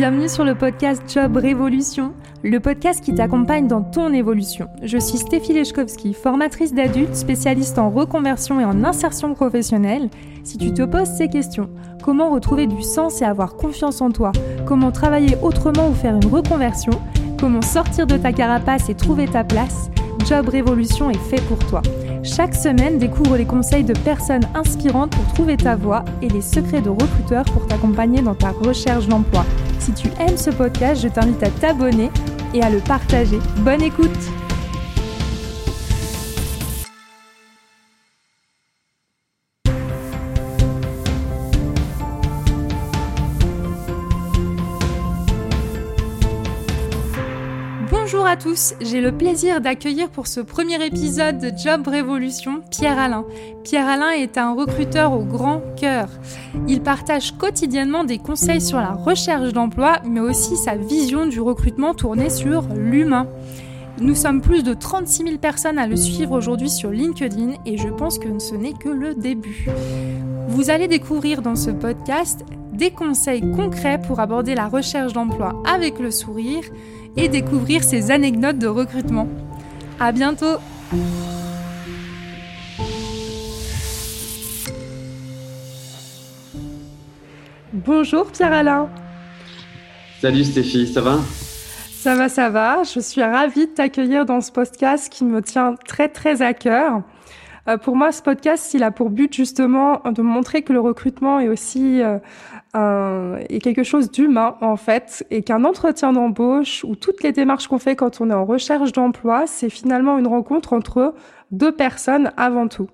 Bienvenue sur le podcast Job Révolution, le podcast qui t'accompagne dans ton évolution. Je suis Stéphie Lechkowski, formatrice d'adultes, spécialiste en reconversion et en insertion professionnelle. Si tu te poses ces questions, comment retrouver du sens et avoir confiance en toi? Comment travailler autrement ou faire une reconversion? Comment sortir de ta carapace et trouver ta place? Job Révolution est fait pour toi. Chaque semaine, découvre les conseils de personnes inspirantes pour trouver ta voie et les secrets de recruteurs pour t'accompagner dans ta recherche d'emploi. Si tu aimes ce podcast, je t'invite à t'abonner et à le partager. Bonne écoute tous, j'ai le plaisir d'accueillir pour ce premier épisode de Job Révolution Pierre Alain. Pierre Alain est un recruteur au grand cœur. Il partage quotidiennement des conseils sur la recherche d'emploi, mais aussi sa vision du recrutement tournée sur l'humain. Nous sommes plus de 36 000 personnes à le suivre aujourd'hui sur LinkedIn et je pense que ce n'est que le début. Vous allez découvrir dans ce podcast des conseils concrets pour aborder la recherche d'emploi avec le sourire et découvrir ses anecdotes de recrutement. À bientôt! Bonjour Pierre-Alain. Salut Stéphie, ça va? Ça va, ça va. Je suis ravie de t'accueillir dans ce podcast qui me tient très très à cœur. Euh, pour moi, ce podcast, il a pour but justement de montrer que le recrutement est aussi euh, un, est quelque chose d'humain en fait, et qu'un entretien d'embauche ou toutes les démarches qu'on fait quand on est en recherche d'emploi, c'est finalement une rencontre entre deux personnes avant tout.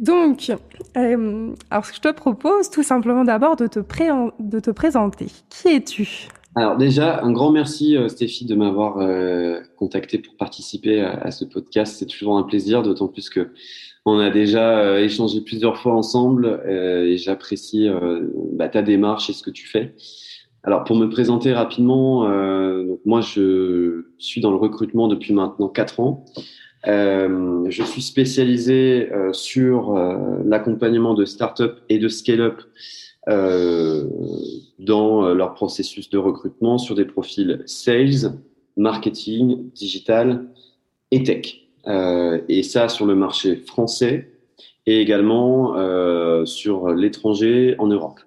Donc, euh, alors je te propose tout simplement d'abord de, de te présenter. Qui es-tu? Alors déjà, un grand merci euh, Stéphie de m'avoir euh, contacté pour participer à, ce podcast. C'est toujours un plaisir, d'autant plus que on a déjà euh, échangé plusieurs fois ensemble euh, et j'apprécie bah, ta démarche et ce que tu fais. Alors pour me présenter rapidement, moi je suis dans le recrutement depuis maintenant quatre ans. Je suis spécialisé sur l'accompagnement de start-up et de scale-up dans leur processus de recrutement sur des profils sales, marketing, digital et tech. et ça sur le marché français et également sur l'étranger en Europe.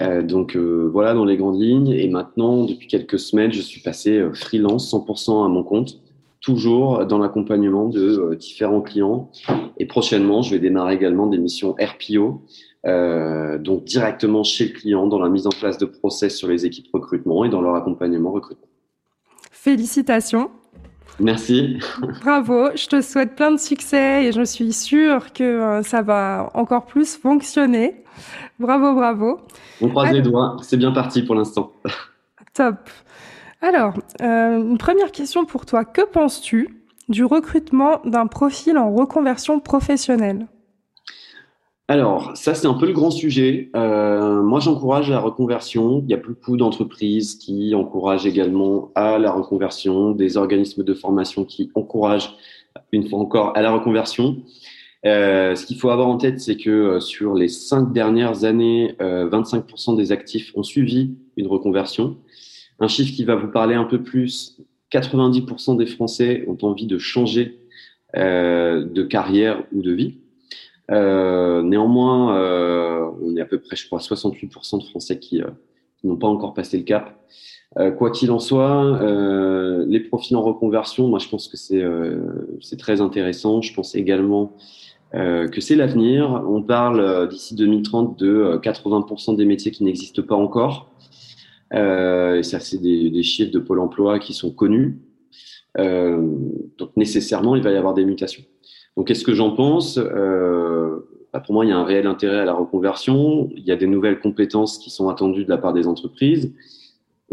Euh, donc euh, voilà dans les grandes lignes. Et maintenant, depuis quelques semaines, je suis passé freelance 100% à mon compte toujours dans l'accompagnement de euh, différents clients. Et prochainement, je vais démarrer également des missions RPO, euh, donc directement chez le client dans la mise en place de process sur les équipes recrutement et dans leur accompagnement recrutement. Félicitations. Merci. Bravo, je te souhaite plein de succès et je suis sûre que euh, ça va encore plus fonctionner. Bravo, bravo. On croise les doigts, c'est bien parti pour l'instant. Top. Alors, euh, une première question pour toi. Que penses-tu du recrutement d'un profil en reconversion professionnelle? Alors, ça, c'est un peu le grand sujet. Euh, moi, j'encourage la reconversion. Il y a beaucoup d'entreprises qui encouragent également à la reconversion, des organismes de formation qui encouragent, une fois encore, à la reconversion. Euh, ce qu'il faut avoir en tête, c'est que sur les cinq dernières années, 25% des actifs ont suivi une reconversion. Un chiffre qui va vous parler un peu plus, 90% des Français ont envie de changer euh, de carrière ou de vie. Euh, néanmoins, euh, on est à peu près, je crois, 68% de Français qui, n'ont pas encore passé le cap. quoi qu'il en soit, les profils en reconversion, moi je pense que c'est c'est très intéressant. Je pense également que c'est l'avenir. On parle d'ici 2030 de 80% des métiers qui n'existent pas encore. Euh, et ça, c'est des, chiffres de Pôle emploi qui sont connus. Euh, donc, nécessairement, il va y avoir des mutations. Donc, qu'est-ce que j'en pense? Euh, bah, Pour moi, il y a un réel intérêt à la reconversion. Il y a des nouvelles compétences qui sont attendues de la part des entreprises.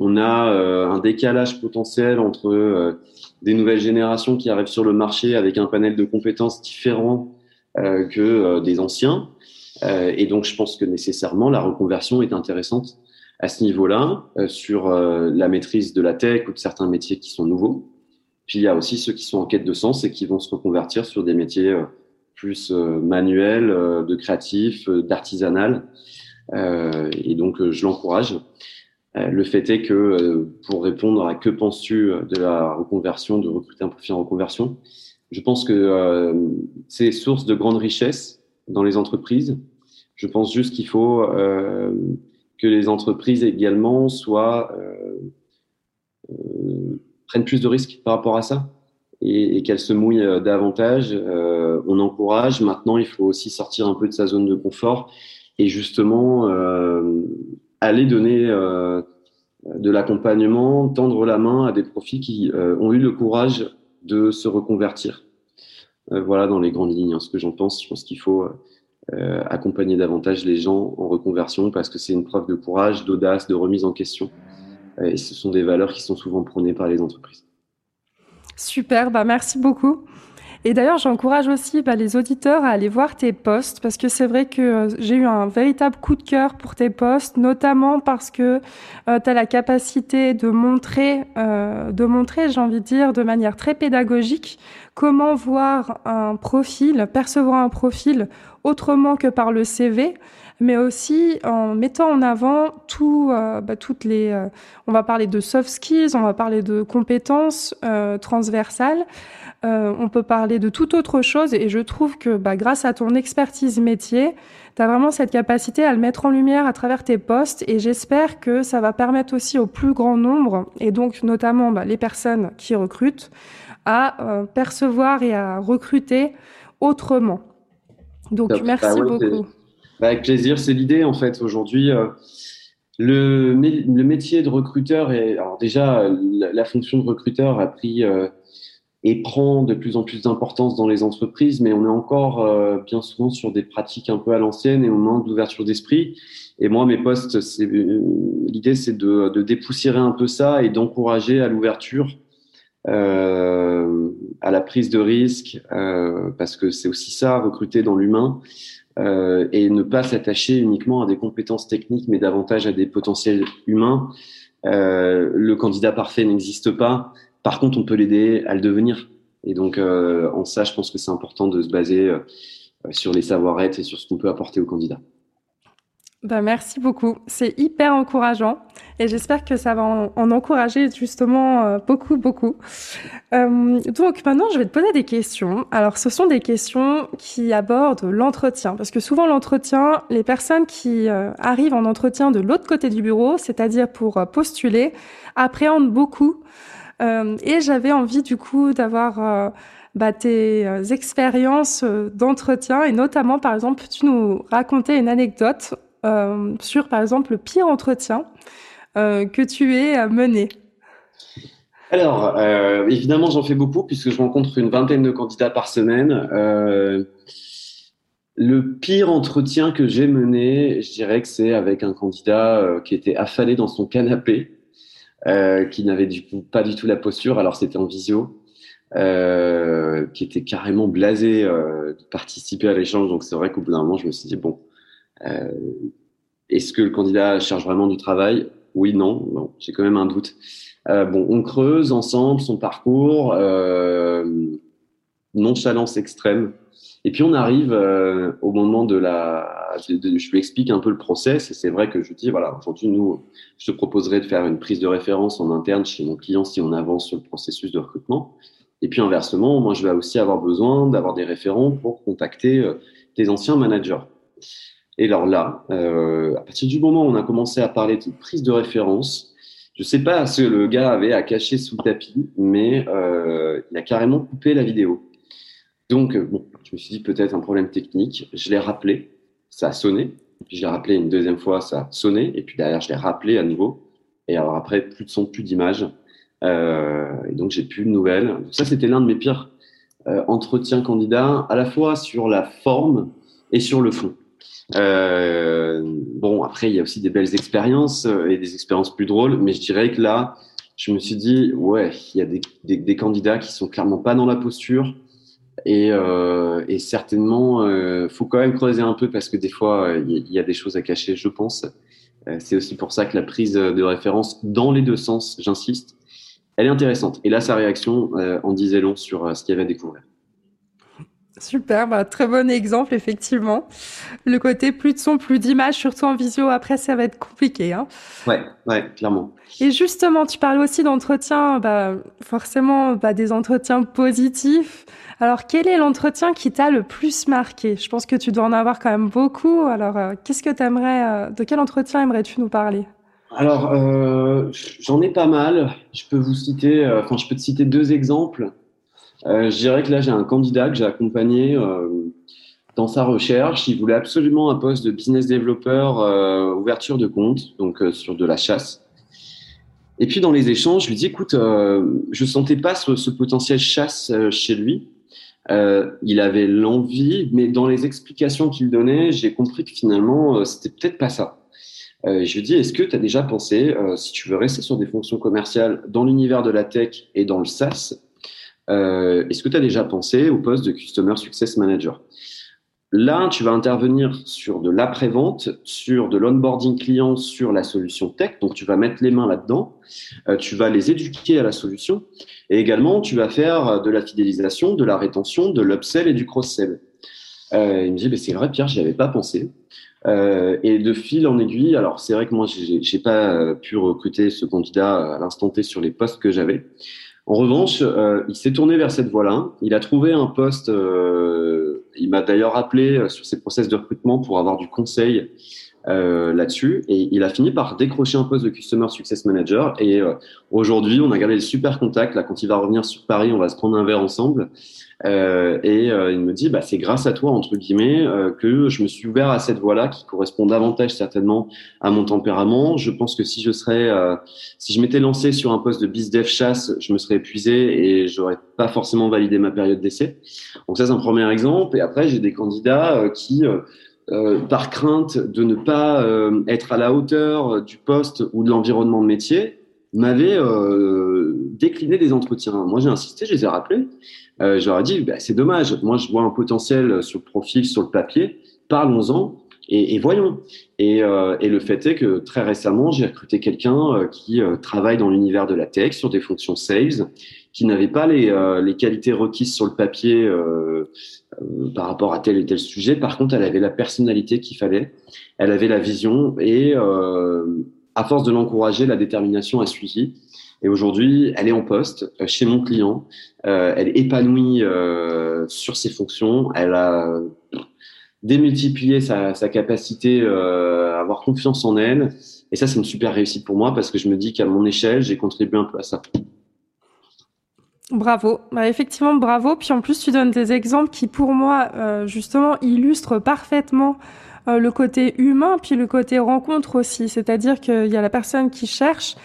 On a un décalage potentiel entre des nouvelles générations qui arrivent sur le marché avec un panel de compétences différents euh, que des anciens. et donc, je pense que nécessairement, la reconversion est intéressante à ce niveau-là euh, sur euh, la maîtrise de la tech ou de certains métiers qui sont nouveaux. Puis il y a aussi ceux qui sont en quête de sens et qui vont se reconvertir sur des métiers euh, plus manuels, de créatif, d'artisanal. et donc je l'encourage. le fait est que pour répondre à que penses-tu de la reconversion, de recruter un profil en reconversion, je pense que c'est source de grande richesse dans les entreprises. Je pense juste qu'il faut que les entreprises également soient prennent plus de risques par rapport à ça et, qu'elles se mouillent euh, davantage. Euh, on encourage. Maintenant, il faut aussi sortir un peu de sa zone de confort et justement euh, aller donner euh, de l'accompagnement, tendre la main à des profils qui euh, ont eu le courage de se reconvertir. voilà dans les grandes lignes hein, ce que j'en pense. Je pense qu'il faut accompagner davantage les gens en reconversion parce que c'est une preuve de courage, d'audace, de remise en question. Et ce sont des valeurs qui sont souvent prônées par les entreprises. Super, bah merci beaucoup. Et d'ailleurs, j'encourage aussi bah, les auditeurs à aller voir tes posts parce que c'est vrai que euh, j'ai eu un véritable coup de cœur pour tes posts, notamment parce que euh, tu as la capacité de montrer, euh, de montrer, j'ai envie de dire, de manière très pédagogique, comment voir un profil, percevoir un profil autrement que par le CV mais aussi en mettant en avant tout, euh, bah, toutes les. Euh, on va parler de soft skills, on va parler de compétences euh, transversales. on peut parler de toute autre chose et je trouve que bah, grâce à ton expertise métier, tu as vraiment cette capacité à le mettre en lumière à travers tes postes et j'espère que ça va permettre aussi au plus grand nombre et donc notamment bah, les personnes qui recrutent à percevoir et à recruter autrement. Donc merci beaucoup. Bah, avec plaisir, c'est l'idée en fait. Aujourd'hui, euh, le, le, métier de recruteur, est, alors déjà, la, fonction de recruteur a pris euh, et prend de plus en plus d'importance dans les entreprises, mais on est encore euh, bien souvent sur des pratiques un peu à l'ancienne et on manque d'ouverture d'esprit. Et moi, mes postes, l'idée, c'est de, de, dépoussiérer un peu ça et d'encourager à l'ouverture, euh, à la prise de risque, euh, parce que c'est aussi ça, recruter dans l'humain. Euh, et ne pas s'attacher uniquement à des compétences techniques, mais davantage à des potentiels humains. Le candidat parfait n'existe pas. Par contre, on peut l'aider à le devenir. Et donc, en ça, je pense que c'est important de se baser sur les savoir-être et sur ce qu'on peut apporter au candidat. Ben, merci beaucoup. C'est hyper encourageant et j'espère que ça va en, encourager justement euh, beaucoup, beaucoup. Euh, donc maintenant, je vais te poser des questions. Alors, ce sont des questions qui abordent l'entretien parce que souvent l'entretien, les personnes qui euh, arrivent en entretien de l'autre côté du bureau, c'est-à-dire pour postuler, appréhendent beaucoup. et j'avais envie du coup d'avoir bah, tes expériences d'entretien et notamment, par exemple, tu nous raconter une anecdote euh, sur, par exemple, le pire entretien euh, que tu aies mené alors, euh, évidemment, j'en fais beaucoup puisque je rencontre une vingtaine de candidats par semaine. le pire entretien que j'ai mené, je dirais que c'est avec un candidat qui était affalé dans son canapé, qui n'avait du coup pas du tout la posture. Alors, c'était en visio. qui était carrément blasé de participer à l'échange. Donc, c'est vrai qu'au bout d'un moment, je me suis dit, bon, est-ce que le candidat cherche vraiment du travail? Oui, non. j'ai quand même un doute. Euh, bon, on creuse ensemble son parcours, euh, nonchalance extrême. Et puis on arrive euh, au moment de la, je lui explique un peu le process et c'est vrai que je dis voilà aujourd'hui nous, je te proposerai de faire une prise de référence en interne chez mon client si on avance sur le processus de recrutement. Et puis inversement, moi je vais aussi avoir besoin d'avoir des référents pour contacter euh, tes anciens managers. Et alors là, euh, à partir du moment où on a commencé à parler de prise de référence, je ne sais pas ce que le gars avait à cacher sous le tapis, mais euh, il a carrément coupé la vidéo. Donc, euh, bon, je me suis dit peut-être un problème technique. Je l'ai rappelé, ça a sonné. Puis j'ai rappelé une deuxième fois, ça a sonné. Et puis derrière, je l'ai rappelé à nouveau. Et alors après, plus de son, plus d'image. Et donc, j'ai plus de nouvelles. ça, c'était l'un de mes pires entretiens candidats, à la fois sur la forme et sur le fond. Euh, bon, après, il y a aussi des belles expériences euh, et des expériences plus drôles, mais je dirais que là, je me suis dit, ouais, il y a des, candidats qui sont clairement pas dans la posture. Et, euh, et certainement, euh, faut quand même creuser un peu parce que des fois, il y, a des choses à cacher, je pense. C'est aussi pour ça que la prise de référence dans les deux sens, j'insiste, elle est intéressante. Et là, sa réaction en disait long sur ce qu'il y avait à découvrir. Super, bah, très bon exemple, effectivement. Le côté plus de son, plus d'image, surtout en visio, après, ça va être compliqué. Hein. Ouais, ouais, clairement. Et justement, tu parles aussi d'entretien, bah, forcément, bah, des entretiens positifs. Alors, quel est l'entretien qui t'a le plus marqué? Je pense que tu dois en avoir quand même beaucoup. Alors, euh, qu'est-ce que tu aimerais, euh, de quel entretien aimerais-tu nous parler? Alors, euh, j'en ai pas mal. Je peux vous citer, enfin, je peux te citer deux exemples. Euh, je dirais que là, j'ai un candidat que j'ai accompagné euh, dans sa recherche. Il voulait absolument un poste de business developer euh, ouverture de compte, donc euh, sur de la chasse. Et puis dans les échanges, je lui dis écoute, je sentais pas ce, ce potentiel chasse chez lui. il avait l'envie, mais dans les explications qu'il donnait, j'ai compris que finalement, c'était peut-être pas ça. Euh, je lui dis, est-ce que tu as déjà pensé, si tu veux rester sur des fonctions commerciales dans l'univers de la tech et dans le SaaS, euh, est-ce que tu as déjà pensé au poste de Customer Success Manager? Là, tu vas intervenir sur de l'après-vente, sur de l'onboarding client, sur la solution tech. Donc, tu vas mettre les mains là-dedans. Euh, tu vas les éduquer à la solution. Et également, tu vas faire de la fidélisation, de la rétention, de l'upsell et du cross-sell. Euh, il me dit, bah, c'est vrai, Pierre, j'y avais pas pensé. Et de fil en aiguille, alors c'est vrai que moi, j'ai pas pu recruter ce candidat à l'instant T sur les postes que j'avais. En revanche, euh, il s'est tourné vers cette voie-là. Il a trouvé un poste. Euh, il m'a d'ailleurs appelé euh, sur ses process de recrutement pour avoir du conseil euh, là-dessus. Et il a fini par décrocher un poste de Customer Success Manager. Et euh, aujourd'hui, on a gardé des super contacts. Là, quand il va revenir sur Paris, on va se prendre un verre ensemble. Euh, et euh, il me dit, bah, c'est grâce à toi, entre guillemets, euh, que je me suis ouvert à cette voie-là qui correspond davantage certainement à mon tempérament. Je pense que si je serais, si je m'étais lancé sur un poste de dev chasse, je me serais épuisé et j'aurais pas forcément validé ma période d'essai. Donc ça, c'est un premier exemple. Et après, j'ai des candidats qui par crainte de ne pas être à la hauteur du poste ou de l'environnement de métier, m'avaient décliné des entretiens. Moi, j'ai insisté, je les ai rappelés euh, j'aurais dit, bah, c'est dommage. Moi, je vois un potentiel sur le profil, sur le papier. Parlons-en et, voyons. Et, euh, et, le fait est que très récemment, j'ai recruté quelqu'un euh, qui euh, travaille dans l'univers de la tech sur des fonctions sales, qui n'avait pas les, euh, les, qualités requises sur le papier par rapport à tel et tel sujet. Par contre, elle avait la personnalité qu'il fallait, elle avait la vision et à force de l'encourager, la détermination a suivi. Et aujourd'hui, elle est en poste euh, chez mon client. Euh, elle est épanouie euh, sur ses fonctions. Elle a démultiplié sa, sa capacité euh, à avoir confiance en elle. Et ça, c'est une super réussite pour moi parce que je me dis qu'à mon échelle, j'ai contribué un peu à ça. Bravo, bah, effectivement bravo. Puis en plus, tu donnes des exemples qui, pour moi, euh, justement, illustrent parfaitement euh, le côté humain, puis le côté rencontre aussi. C'est-à-dire qu'il y a la personne qui cherche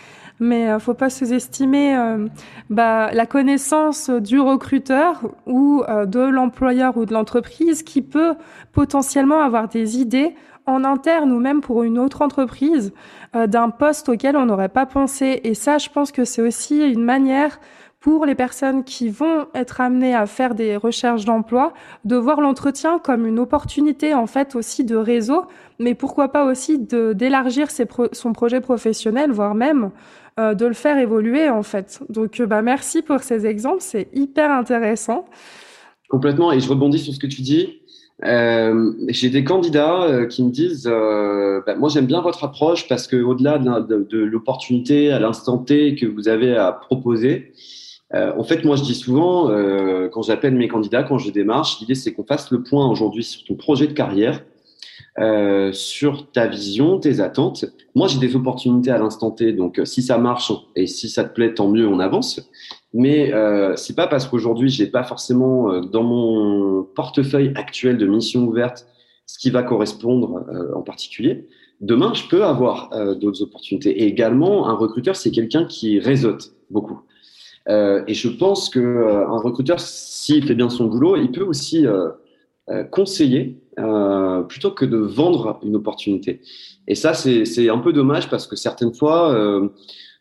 mais euh, faut pas sous-estimer euh, bah, la connaissance du recruteur ou euh, de l'employeur ou de l'entreprise qui peut potentiellement avoir des idées en interne ou même pour une autre entreprise d'un poste auquel on n'aurait pas pensé. Et ça, je pense que c'est aussi une manière pour les personnes qui vont être amenées à faire des recherches d'emploi, de voir l'entretien comme une opportunité en fait aussi de réseau, mais pourquoi pas aussi d'élargir son projet professionnel, voire même euh, de le faire évoluer en fait. Donc euh, bah merci pour ces exemples, c'est hyper intéressant. Complètement, et je rebondis sur ce que tu dis. Euh, j'ai des candidats qui me disent bah, moi j'aime bien votre approche parce que au-delà de, de, de l'opportunité à l'instant T que vous avez à proposer, euh, en fait, moi, je dis souvent, euh, quand j'appelle mes candidats, quand je démarche, l'idée, c'est qu'on fasse le point aujourd'hui sur ton projet de carrière, euh, sur ta vision, tes attentes. Moi, j'ai des opportunités à l'instant T, donc si ça marche et si ça te plaît, tant mieux, on avance. Mais c'est pas parce qu'aujourd'hui, j'ai pas forcément dans mon portefeuille actuel de mission ouverte ce qui va correspondre en particulier. Demain, je peux avoir d'autres opportunités. Et également, un recruteur, c'est quelqu'un qui réseaute beaucoup. Euh, et je pense que euh, recruteur, s'il fait bien son boulot, il peut aussi euh, conseiller plutôt que de vendre une opportunité. Et ça, c'est un peu dommage parce que certaines fois,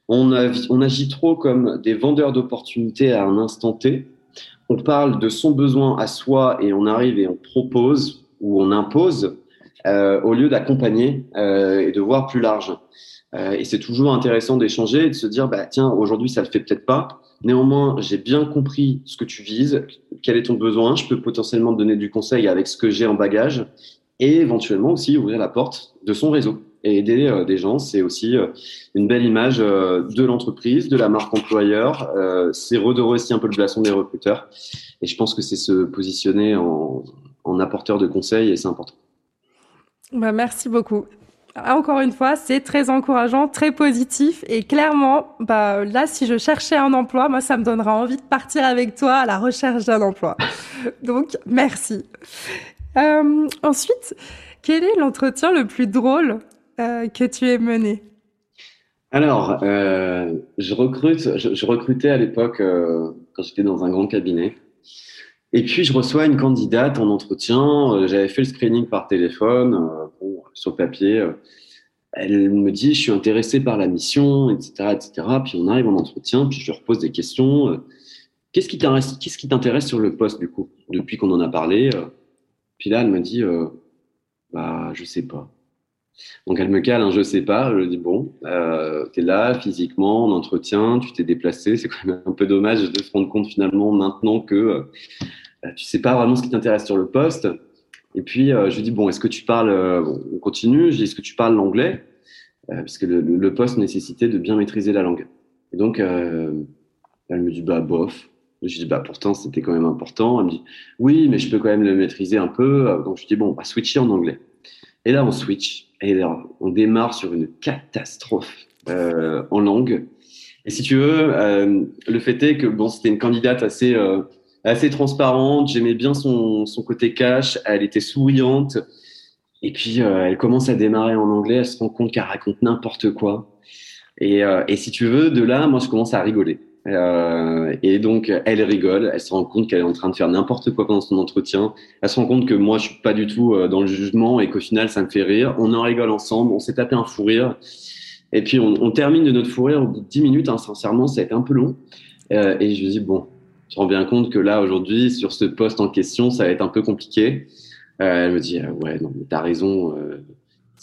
on, on, agit trop comme des vendeurs d'opportunités à un instant T. On parle de son besoin à soi et on arrive et on propose ou on impose euh, au lieu d'accompagner euh, et de voir plus large. Et c'est toujours intéressant d'échanger et de se dire, bah, tiens, aujourd'hui, ça le fait peut-être pas. Néanmoins, j'ai bien compris ce que tu vises, quel est ton besoin. Je peux potentiellement te donner du conseil avec ce que j'ai en bagage et éventuellement aussi ouvrir la porte de son réseau et aider euh, des gens. C'est aussi euh, une belle image euh, de l'entreprise, de la marque employeur. c'est redorer aussi un peu le blason des recruteurs. Et je pense que c'est se positionner en, en apporteur de conseils et c'est important. Bah, merci beaucoup. Encore une fois, c'est très encourageant, très positif et clairement, bah là, si je cherchais un emploi, moi, ça me donnera envie de partir avec toi à la recherche d'un emploi. Donc, merci. Euh, ensuite, quel est l'entretien le plus drôle euh, que tu aies mené? Alors, euh, je recrute, je, recrutais à l'époque quand j'étais dans un grand cabinet. Et puis, je reçois une candidate en entretien. J'avais fait le screening par téléphone, sur le papier. Elle me dit, je suis intéressé par la mission, etc., etc. Puis on arrive en entretien, puis je lui repose des questions. Qu'est-ce qui t'intéresse sur le poste, du coup, depuis qu'on en a parlé? Puis là, elle me dit, euh, bah, je sais pas. Donc elle me cale un je sais pas. Je lui dis bon, euh, tu es là physiquement, en entretien, tu t'es déplacé. C'est quand même un peu dommage de se rendre compte finalement maintenant que euh, tu sais pas vraiment ce qui t'intéresse sur le poste. Et puis euh, je lui dis bon, est-ce que tu parles euh, On continue. Je dis est-ce que tu parles l'anglais? Parce que le, poste nécessitait de bien maîtriser la langue. Et donc elle me dit bah bof. Je dis, bah, pourtant, c'était quand même important. Elle me dit, oui, mais je peux quand même le maîtriser un peu. Donc, je dis, bon, on va switcher en anglais. Et là, on switch. Et là, on démarre sur une catastrophe euh, en langue. Et si tu veux, euh, le fait est que, bon, c'était une candidate assez, euh, assez transparente. J'aimais bien son, son côté cash. Elle était souriante. Et puis, elle commence à démarrer en anglais. Elle se rend compte qu'elle raconte n'importe quoi. Et, et si tu veux, de là, moi, je commence à rigoler. Euh, et donc, elle rigole, elle se rend compte qu'elle est en train de faire n'importe quoi pendant son entretien. Elle se rend compte que moi, je suis pas du tout euh, dans le jugement et qu'au final, ça me fait rire. On en rigole ensemble, on s'est tapé un fou rire. Et puis, on, on, termine de notre fou rire au bout de 10 minutes. Hein, sincèrement, ça a été un peu long. Euh, et je me dis, bon, je rends bien compte que là, aujourd'hui, sur ce poste en question, ça va être un peu compliqué. Euh, elle me dit, ouais, non, mais t'as raison.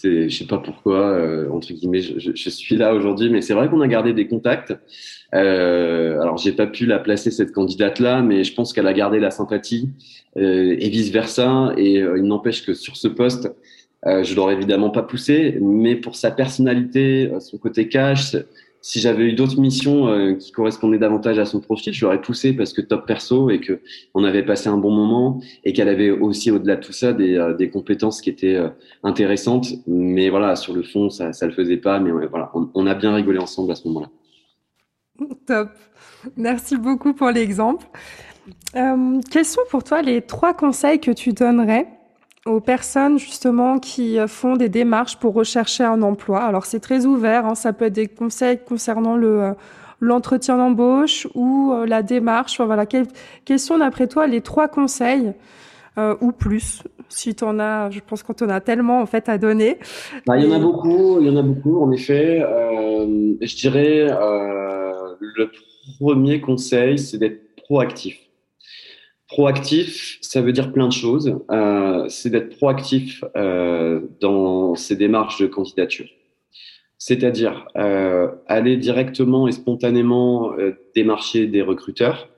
C'est, je sais pas pourquoi, entre guillemets, je, je, suis là aujourd'hui, mais c'est vrai qu'on a gardé des contacts. Euh, alors, j'ai pas pu la placer cette candidate-là, mais je pense qu'elle a gardé la sympathie euh, et vice versa. Et euh, il n'empêche que sur ce poste, euh, je l'aurais évidemment pas poussé, mais pour sa personnalité, son côté cash, si j'avais eu d'autres missions qui correspondaient davantage à son profil, je l'aurais poussé parce que top perso et que on avait passé un bon moment et qu'elle avait aussi au-delà de tout ça des, des compétences qui étaient intéressantes. Mais voilà, sur le fond, ça, ça le faisait pas. Mais voilà, on, on a bien rigolé ensemble à ce moment-là. Top. Merci beaucoup pour l'exemple. Euh, quels sont pour toi les trois conseils que tu donnerais aux personnes justement qui font des démarches pour rechercher un emploi Alors c'est très ouvert, hein, ça peut être des conseils concernant le euh, l'entretien d'embauche ou euh, la démarche. Voilà, quels, sont d'après toi les trois conseils euh, ou plus si tu en as, je pense qu'on en a tellement en fait à donner. Bah, il y en a beaucoup, il y en a beaucoup en effet. Euh, je dirais euh, le premier conseil, c'est d'être proactif. Proactif, ça veut dire plein de choses. Euh, c'est d'être proactif euh, dans ses démarches de candidature. C'est-à-dire euh, aller directement et spontanément démarcher des recruteurs,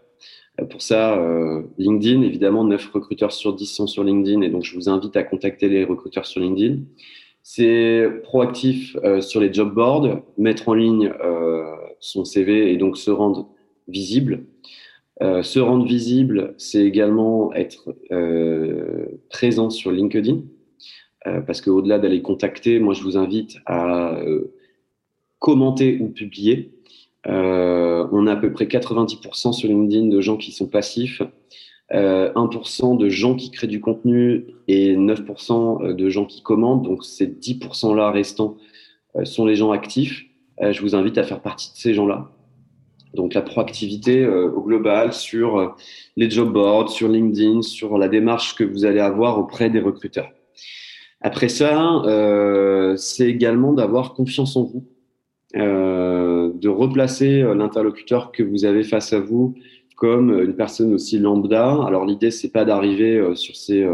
euh, pour ça, euh, LinkedIn, évidemment, 9 recruteurs sur 10 sont sur LinkedIn et donc je vous invite à contacter les recruteurs sur LinkedIn. C'est proactif euh, sur les job boards, mettre en ligne euh, son CV et donc se rendre visible. Euh, se rendre visible, c'est également être présent sur LinkedIn parce qu'au-delà d'aller contacter, moi je vous invite à commenter ou publier. Euh, on a à peu près 90% sur LinkedIn de gens qui sont passifs, euh, 1% de gens qui créent du contenu et 9% euh, de gens qui commandent. Donc ces 10% là restants euh, sont les gens actifs. Euh, je vous invite à faire partie de ces gens-là. Donc la proactivité au global sur les job boards, sur LinkedIn, sur la démarche que vous allez avoir auprès des recruteurs. Après ça, c'est également d'avoir confiance en vous. Euh, de replacer euh, l'interlocuteur que vous avez face à vous comme une personne aussi lambda. Alors l'idée c'est pas d'arriver euh, sur ces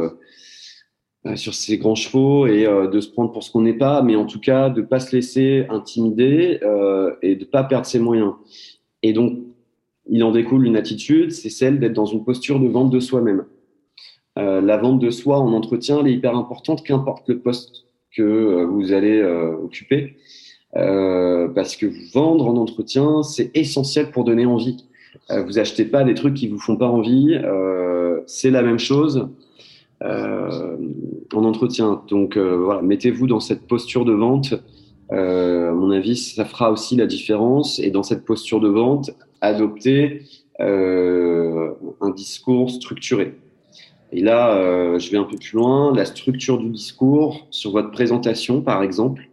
ses grands chevaux et de se prendre pour ce qu'on n'est pas, mais en tout cas de pas se laisser intimider et de pas perdre ses moyens. Et donc, il en découle une attitude, c'est celle d'être dans une posture de vente de soi-même. la vente de soi en entretien, elle est hyper importante, qu'importe le poste que vous allez occuper. Euh, parce que vendre en entretien, c'est essentiel pour donner envie. Euh, vous achetez pas des trucs qui vous font pas envie. Euh, c'est la même chose euh, en entretien. Donc voilà, mettez-vous dans cette posture de vente. À mon avis, ça fera aussi la différence. Et dans cette posture de vente, adoptez un discours structuré. Et là, je vais un peu plus loin. La structure du discours sur votre présentation, par exemple,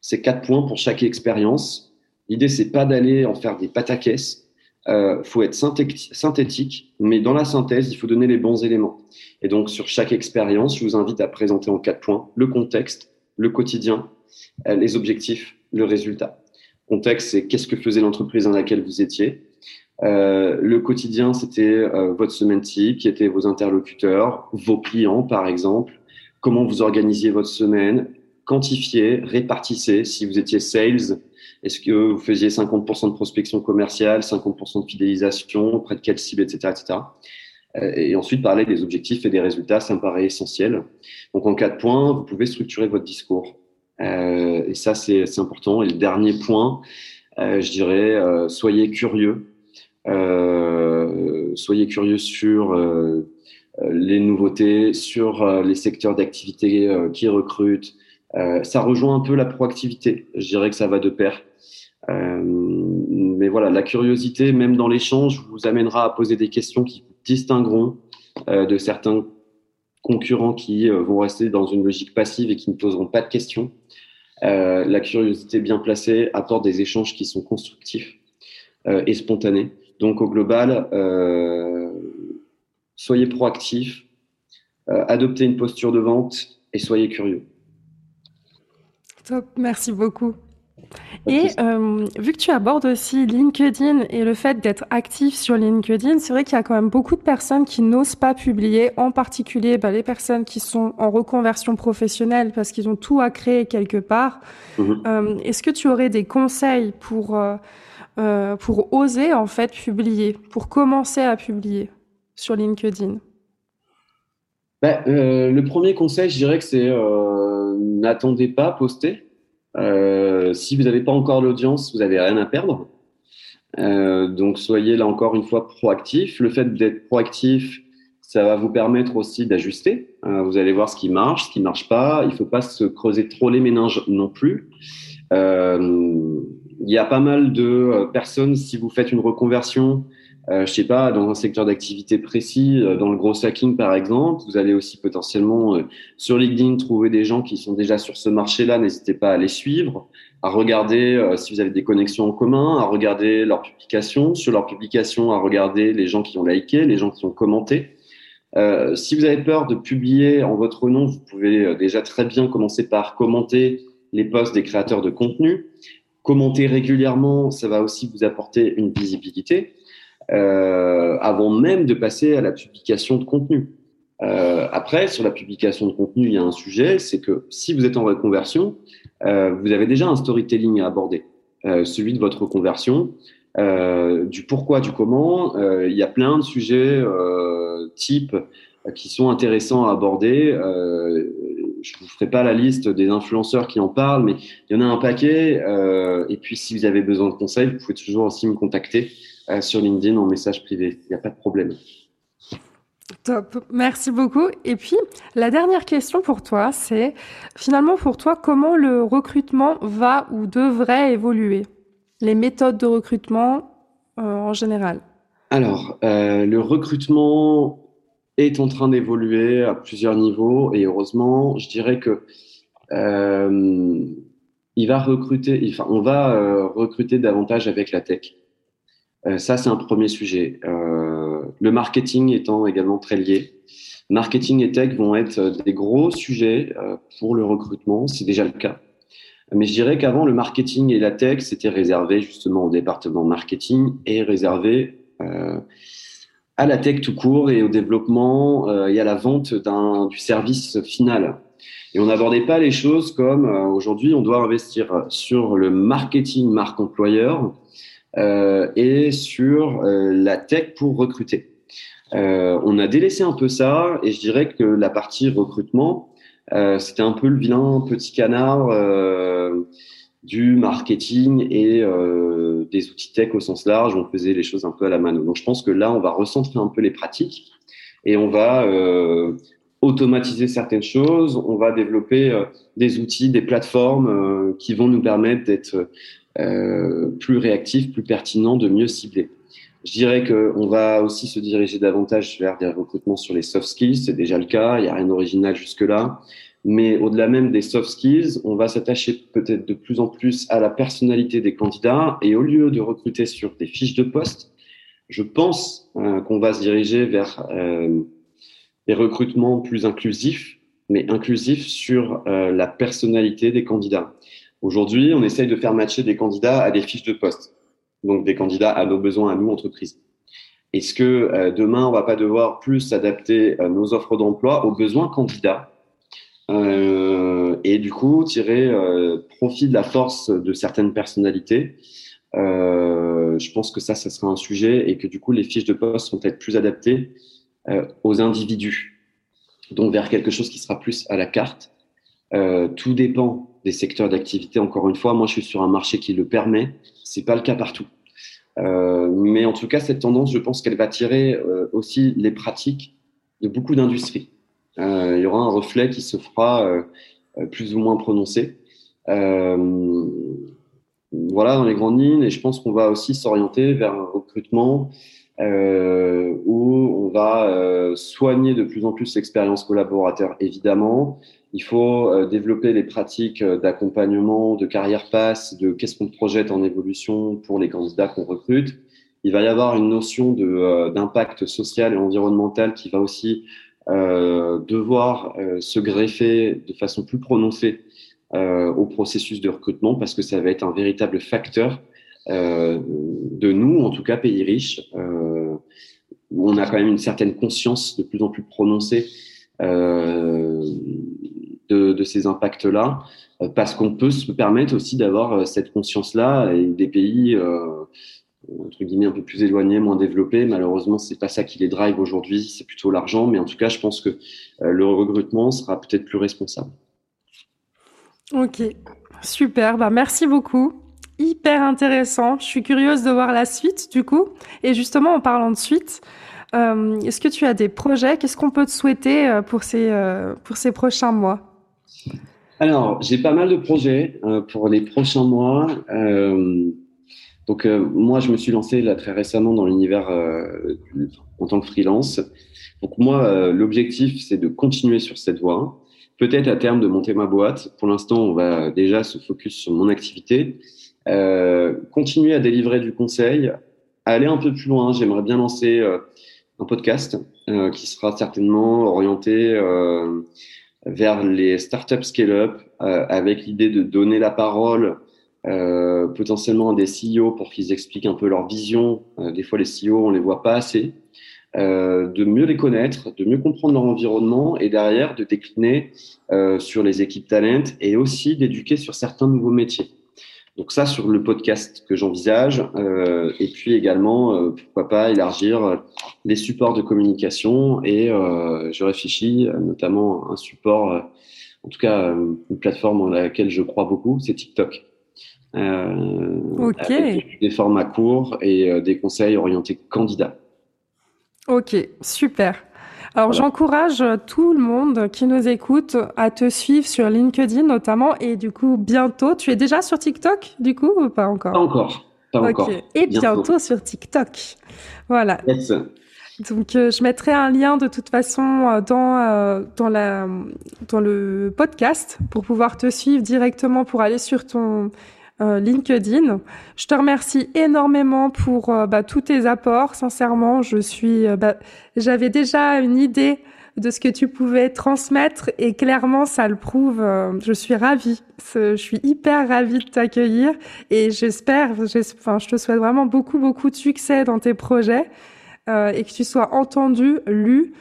c'est quatre points pour chaque expérience. L'idée, c'est pas d'aller en faire des pataquès. Euh, faut être synthétique, mais dans la synthèse, il faut donner les bons éléments. Et donc, sur chaque expérience, je vous invite à présenter en quatre points le contexte, le quotidien, euh, les objectifs, le résultat. Contexte, c'est qu'est-ce que faisait l'entreprise dans laquelle vous étiez. Euh, le quotidien, c'était euh, votre semaine type, qui étaient vos interlocuteurs, vos clients, par exemple. Comment vous organisiez votre semaine, quantifiez, répartissez. Si vous étiez sales, est-ce que vous faisiez 50% de prospection commerciale, 50% de fidélisation, près de quelle cible, etc., etc. Euh, et ensuite, parler des objectifs et des résultats, ça me paraît essentiel. Donc, en quatre points, vous pouvez structurer votre discours. Euh, et ça, c'est important. Et le dernier point, euh, je dirais, euh, soyez curieux. Soyez curieux sur les nouveautés, sur les secteurs d'activité qui recrutent, ça rejoint un peu la proactivité. Je dirais que ça va de pair. Mais voilà, la curiosité, même dans l'échange, vous amènera à poser des questions qui vous distingueront de certains concurrents qui euh, vont rester dans une logique passive et qui ne poseront pas de questions. Euh, la curiosité bien placée apporte des échanges qui sont constructifs et spontanés. Donc au global, soyez proactif, adoptez une posture de vente et soyez curieux. Top, merci beaucoup. Et euh, vu que tu abordes aussi LinkedIn et le fait d'être actif sur LinkedIn, c'est vrai qu'il y a quand même beaucoup de personnes qui n'osent pas publier, en particulier bah, les personnes qui sont en reconversion professionnelle parce qu'ils ont tout à créer quelque part. Mhm. Euh, Est-ce que tu aurais des conseils pour euh, pour oser en fait publier, pour commencer à publier sur LinkedIn? Ben, Le premier conseil, je dirais que c'est n'attendez pas poster. Euh, si vous n'avez pas encore l'audience, vous n'avez rien à perdre. Euh, donc soyez là encore une fois proactif. Le fait d'être proactif, ça va vous permettre aussi d'ajuster. Euh, vous allez voir ce qui marche, ce qui marche pas. Il faut pas se creuser trop les méninges non plus. Euh, il y a pas mal de personnes, si vous faites une reconversion, je sais pas, dans un secteur d'activité précis, euh, dans le gros hacking par exemple, vous allez aussi potentiellement euh, sur LinkedIn trouver des gens qui sont déjà sur ce marché-là. N'hésitez pas à les suivre, à regarder euh, si vous avez des connexions en commun, à regarder leurs publications, sur leurs publications, à regarder les gens qui ont liké, les gens qui ont commenté. si vous avez peur de publier en votre nom, vous pouvez déjà très bien commencer par commenter les posts des créateurs de contenu. Commenter régulièrement, ça va aussi vous apporter une visibilité euh, avant même de passer à la publication de contenu. Euh, après, sur la publication de contenu, il y a un sujet, c'est que si vous êtes en reconversion, euh, vous avez déjà un storytelling à aborder, euh, celui de votre reconversion, euh, du pourquoi, du comment. Euh, il y a plein de sujets types qui sont intéressants à aborder. je vous ferai pas la liste des influenceurs qui en parlent, mais il y en a un paquet. et puis, si vous avez besoin de conseils, vous pouvez toujours aussi me contacter. Euh, sur LinkedIn en message privé. Il n'y a pas de problème. Top, merci beaucoup. Et puis, la dernière question pour toi, c'est finalement pour toi, comment le recrutement va ou devrait évoluer? Les méthodes de recrutement euh, en général? Alors, euh, le recrutement est en train d'évoluer à plusieurs niveaux et heureusement, je dirais que euh, il va recruter, enfin, on va recruter davantage avec la tech. Euh, ça, c'est un premier sujet. Euh, le marketing étant également très lié. Marketing et tech vont être des gros sujets euh, pour le recrutement, c'est déjà le cas. Mais je dirais qu'avant, le marketing et la tech, c'était réservé justement au département marketing et réservé euh, à la tech tout court et au développement euh, et à la vente du service final. Et on n'abordait pas les choses comme euh, aujourd'hui on doit investir sur le marketing marque employeur euh, et sur euh, la tech pour recruter. on a délaissé un peu ça et je dirais que la partie recrutement c'était un peu le vilain petit canard du marketing et euh, des outils tech au sens large. On faisait les choses un peu à la mano. Donc je pense que là, on va recentrer un peu les pratiques et on va euh, automatiser certaines choses. On va développer euh, des outils, des plateformes euh, qui vont nous permettre d'être euh, plus réactifs, plus pertinents, de mieux cibler. Je dirais qu'on va aussi se diriger davantage vers des recrutements sur les soft skills. C'est déjà le cas. Il n'y a rien d'original jusque-là. Mais au-delà même des soft skills, on va s'attacher peut-être de plus en plus à la personnalité des candidats et au lieu de recruter sur des fiches de poste, je pense euh, qu'on va se diriger vers euh, des recrutements plus inclusifs, mais inclusifs sur la personnalité des candidats. Aujourd'hui, on essaye de faire matcher des candidats à des fiches de poste, donc des candidats à nos besoins, à nous, entreprises. Est-ce que demain, on va pas devoir plus adapter nos offres d'emploi aux besoins candidats euh, et du coup tirer euh, profit de la force de certaines personnalités? Euh, je pense que ça, ça sera un sujet et que du coup les fiches de poste vont être plus adaptées aux individus, donc vers quelque chose qui sera plus à la carte. tout dépend des secteurs d'activité. Encore une fois, moi je suis sur un marché qui le permet. C'est pas le cas partout. Euh, mais en tout cas, cette tendance, je pense qu'elle va tirer euh, aussi les pratiques de beaucoup d'industries. Euh, il y aura un reflet qui se fera plus ou moins prononcé. voilà dans les grandes lignes, et je pense qu'on va aussi s'orienter vers un recrutement euh, où on va euh, soigner de plus en plus l'expérience collaborateur, évidemment. Il faut euh, développer les pratiques d'accompagnement, de carrière passe, de qu'est-ce qu'on projette en évolution pour les candidats qu'on recrute. Il va y avoir une notion d'impact social et environnemental qui va aussi devoir se greffer de façon plus prononcée au processus de recrutement parce que ça va être un véritable facteur de nous, en tout cas pays riches, où on a quand même une certaine conscience de plus en plus prononcée de, de, ces impacts-là, parce qu'on peut se permettre aussi d'avoir cette conscience-là et des pays entre guillemets un peu plus éloignés, moins développés. Malheureusement, c'est pas ça qui les drive aujourd'hui, c'est plutôt l'argent. Mais en tout cas, je pense que euh, le recrutement sera peut-être plus responsable. Ok, super. Bah, merci beaucoup. Hyper intéressant. Je suis curieuse de voir la suite du coup. Et justement, en parlant de suite, euh, est-ce que tu as des projets? Qu'est-ce qu'on peut te souhaiter euh, pour ces, pour ces prochains mois? Alors, j'ai pas mal de projets pour les prochains mois. Donc euh, moi, je me suis lancé là très récemment dans l'univers euh, en tant que freelance. Donc moi, euh, l'objectif, c'est de continuer sur cette voie. Peut-être à terme de monter ma boîte. Pour l'instant, on va déjà se focus sur mon activité. Continuer à délivrer du conseil, aller un peu plus loin. J'aimerais bien lancer un podcast qui sera certainement orienté vers les startups scale-up avec l'idée de donner la parole euh, potentiellement des CEO pour qu'ils expliquent un peu leur vision. Euh, des fois, les CEO, on les voit pas assez. Euh, de mieux les connaître, de mieux comprendre leur environnement et derrière de décliner euh, sur les équipes talent et aussi d'éduquer sur certains nouveaux métiers. Donc ça sur le podcast que j'envisage euh, et puis également pourquoi pas élargir les supports de communication et je réfléchis notamment à un support, en tout cas une plateforme dans laquelle je crois beaucoup, c'est TikTok. Euh, des formats courts et euh, des conseils orientés candidats. Ok, super. Alors j'encourage tout le monde qui nous écoute à te suivre sur LinkedIn notamment et du coup bientôt, tu es déjà sur TikTok du coup ou pas encore? Pas encore. Pas encore. Et bientôt. sur TikTok. Voilà. Donc euh, je mettrai un lien de toute façon dans dans la dans le podcast pour pouvoir te suivre directement pour aller sur ton euh, LinkedIn. Je te remercie énormément pour euh, bah, tous tes apports. Sincèrement, je suis, euh, bah, j'avais déjà une idée de ce que tu pouvais transmettre et clairement ça le prouve. je suis ravie, je suis hyper ravie de t'accueillir et j'espère, enfin je te souhaite vraiment beaucoup beaucoup de succès dans tes projets. et que tu sois entendu, lu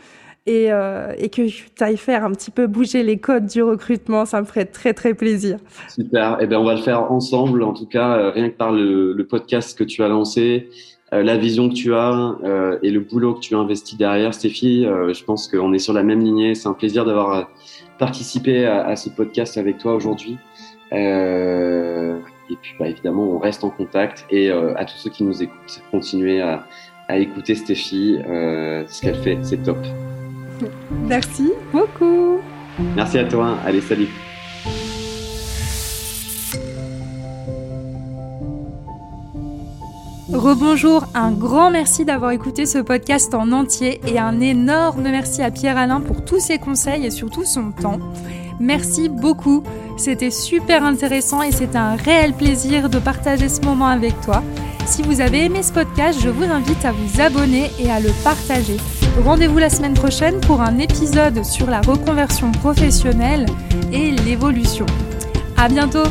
et, euh, et que tu ailles faire un petit peu bouger les codes du recrutement. Ça me ferait très, très plaisir. Super. Eh bien, on va le faire ensemble. En tout cas, euh, rien que par le, podcast que tu as lancé, euh, la vision que tu as et le boulot que tu as investi derrière, Stéphie, je pense qu'on est sur la même lignée. C'est un plaisir d'avoir participé à, à, ce podcast avec toi aujourd'hui. et puis, bah, évidemment, on reste en contact. Et à tous ceux qui nous écoutent, continuez à, à écouter Stéphie. ce qu'elle fait, c'est top. Merci beaucoup. Merci à toi. Allez, salut. Rebonjour, un grand merci d'avoir écouté ce podcast en entier et un énorme merci à Pierre-Alain pour tous ses conseils et surtout son temps. Merci beaucoup, c'était super intéressant et c'est un réel plaisir de partager ce moment avec toi. Si vous avez aimé ce podcast, je vous invite à vous abonner et à le partager. Rendez-vous la semaine prochaine pour un épisode sur la reconversion professionnelle et l'évolution. À bientôt!